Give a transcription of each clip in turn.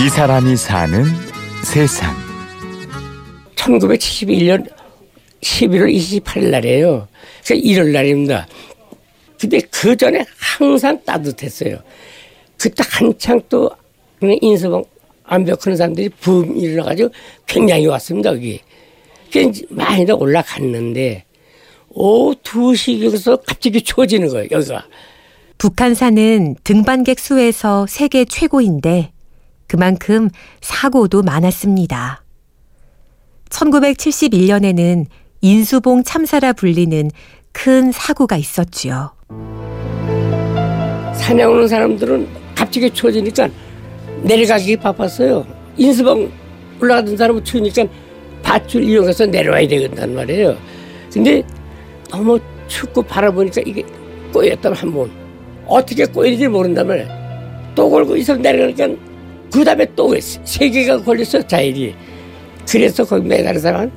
이 사람이 사는 세상. 1971년 11월 28일 날이에요. 그 1월 날입니다. 근데 그 전에 항상 따뜻했어요. 그때 한창 또 인서방 암벽하는 사람들이 붐이 일어나가지고 굉장히 왔습니다, 여기. 그게 많이들 올라갔는데, 오후 2시경에서 갑자기 추워지는 거예요, 여기가. 북한산은 등반객 수에서 세계 최고인데 그만큼 사고도 많았습니다. 1971년에는 인수봉 참사라 불리는 큰 사고가 있었지요. 산에 오는 사람들은 갑자기 추워지니까 내려가기 바빴어요. 인수봉 올라가던 사람은 추우니까 밧줄 이용해서 내려와야 되겠단 말이에요. 근데 너무 춥고 바라보니까 이게 꼬였다면 한 번. 어떻게 꼬이는지 모른다면 또 걸고 있어 내려가니까 그 다음에 또 세 개가 걸렸어 자일이. 그래서 거기 매달린 사람은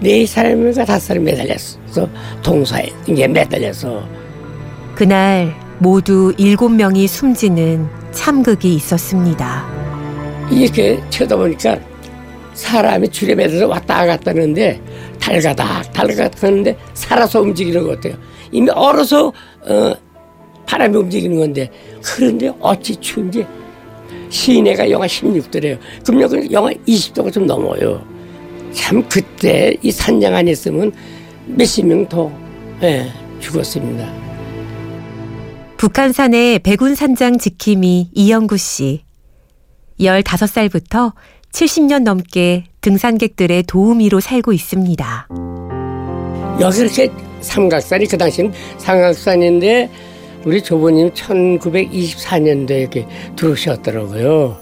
네 사람인가 다섯 사람이 매달렸어. 동사에 이게 매달려서. 그날 모두 일곱 명이 숨지는 참극이 있었습니다. 이렇게 쳐다보니까 사람이 줄에 매달려 왔다 갔다 하는데 달가닥 달가닥 하는데 살아서 움직이는 것 같아요. 이미 얼어서 어, 바람이 움직이는 건데 그런데 어찌 추운지 시내가 영하 16도래요. 그럼 여기 영하 20도가 좀 넘어요. 참 그때 이 산장 안에 있으면 몇십 명더 예, 죽었습니다. 북한산의 백운 산장 지킴이 이영구 씨. 15살부터 70년 넘게 등산객들의 도우미로 살고 있습니다. 여기 이렇게 삼각산이 그 당시는 삼각산인데 우리 조부님 1924년도에 이렇게 들어오셨더라고요.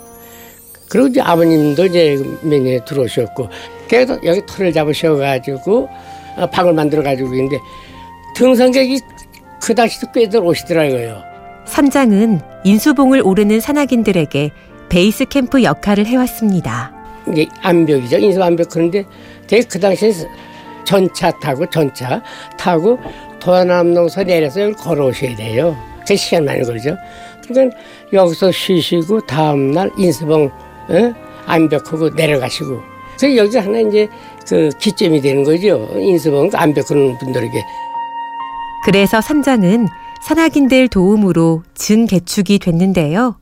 그리고 이제 아버님도 이제 몇년에 들어오셨고, 그래서 여기 터를 잡으셔가지고 어, 방을 만들어가지고 있는데 등산객이 그 당시도 꽤들 오시더라고요. 산장은 인수봉을 오르는 산악인들에게 베이스 캠프 역할을 해왔습니다. 이게 암벽이죠. 인수 암벽 그런데 되게 그 당시에 전차 타고 전차 타고 도남농서 내려서 여기 걸어오셔야 돼요. 그 시간 많이 걸리죠. 그러니까 여기서 쉬시고 다음날 인수봉 어? 암벽하고 내려가시고 그래서 여기 하나 이제 그 기점이 되는 거죠. 인수봉 암벽하는 분들에게. 그래서 산장은 산악인들 도움으로 증개축이 됐는데요.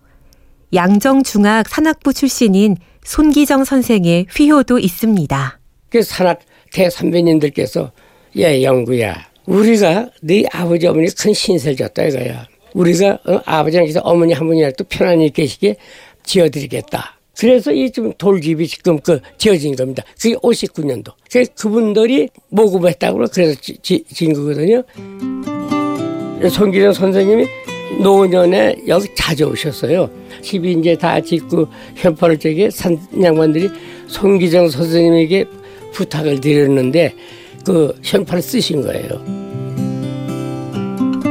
양정중학 산악부 출신인 손기정 선생의 휘호도 있습니다. 그 산악 대선배님들께서 예 영구야 우리가 네 아버지 어머니 큰 신세를 졌다 이거야. 우리가 어, 아버지랑서 어머니 한 분이라도 편안히 계시게 지어드리겠다. 그래서 이좀 돌집이 지금 그 지어진 겁니다. 그게 59년도. 그 그분들이 모금했다고 그래서 지, 진 거거든요. 손기정 선생님이 노년에 여기 자주 오셨어요. 집이 이제 다 짓고 현판을 쪽에 산 양반들이 손기정 선생님에게 부탁을 드렸는데 그 현판을 쓰신 거예요.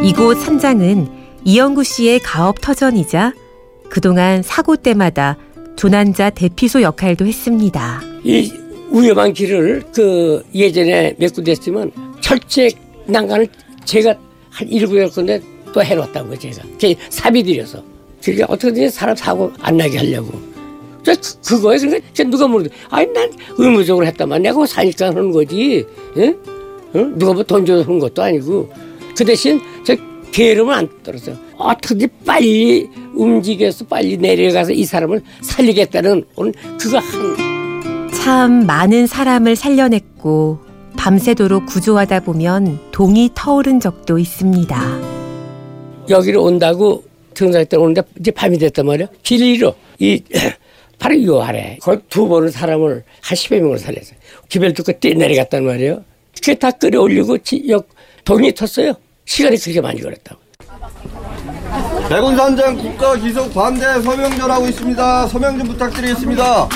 이곳 산장은 이영구 씨의 가업 터전이자 그동안 사고 때마다 조난자 대피소 역할도 했습니다. 이 위험한 길을 그 예전에 몇 군데 했지만 철제 난간을 제가 한 일곱 여 군데 또 해놓았다고 제가 제 사비 들여서 그러니까 어떻게든 사람 사고 안 나게 하려고 저 그거에 그러니까 누가 모르든 아니 난 의무적으로 했다만 내가 사니까 하는 거지 예? 어? 누가 뭐돈 줘서 하는 것도 아니고 그 대신 저 게으름은 안 떨어져 어떻게 빨리 움직여서 빨리 내려가서 이 사람을 살리겠다는 오늘 그거 한. 참 많은 사람을 살려냈고 밤새도록 구조하다 보면 동이 터오른 적도 있습니다. 여기를 온다고 등산할 때 오는데 이제 밤이 됐단 말이야. 길 잃어. 이 바로 요 아래. 거기 두 번을 사람을 한 10여 명을 살렸어요. 기별 듣고 뛰 내려갔단 말이에요. 그게 다 끌어올리고 역 동이 텄어요. 시간이 그렇게 많이 걸렸다고. 백운산장 국가기속 반대 서명 전하고 있습니다. 서명 좀 부탁드리겠습니다.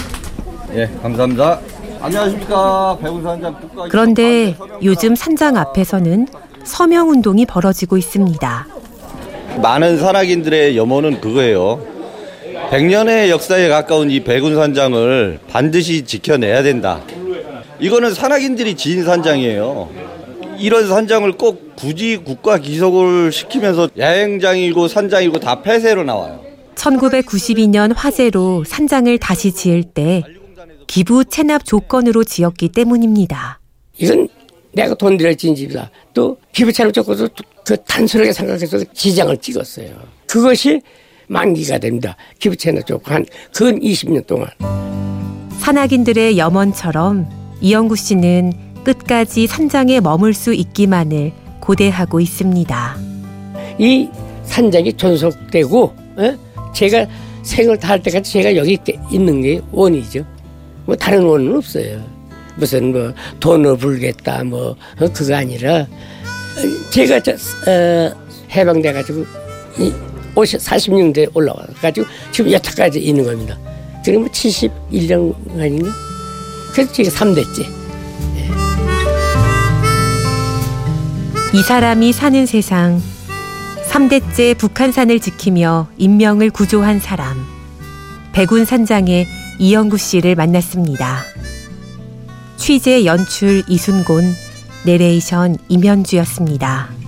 예, 감사합니다. 안녕하십니까. 백운산장 국가 그런데 요즘 산장 앞에서는 서명 운동이 벌어지고 있습니다. 많은 산악인들의 염원은 그거예요. 100년의 역사에 가까운 이 백운산장을 반드시 지켜내야 된다. 이거는 산악인들이 지은 산장이에요. 이런 산장을 꼭 굳이 국가 기속을 시키면서 야행장이고 산장이고 다 폐쇄로 나와요. 1992년 화재로 산장을 다시 지을 때 기부 체납 조건으로 지었기 때문입니다. 이건 내가 돈 들여 진 집이다. 또 기부차를 쫓고서 그 단순하게 생각해서 지장을 찍었어요. 그것이 만기가 됩니다. 기부채나 쫓고 한 근 20년 동안. 산악인들의 염원처럼 이영구 씨는 끝까지 산장에 머물 수 있기만을 고대하고 있습니다. 이 산장이 존속되고 에? 제가 생을 다할 때까지 제가 여기 있는 게 원이죠. 뭐 다른 원은 없어요. 무슨 뭐 돈을 불겠다 뭐 어, 그거 아니라 제가 저, 어, 해방돼 가지고 이 50, 46년대 올라와 가지고 지금 여태까지 있는 겁니다. 그러면 71년 아닌가? 그래서 지금 3대째. 이 사람이 사는 세상 3대째 북한산을 지키며 인명을 구조한 사람 백운 산장의 이영구 씨를 만났습니다. 취재 연출 이순곤 내레이션 임현주였습니다.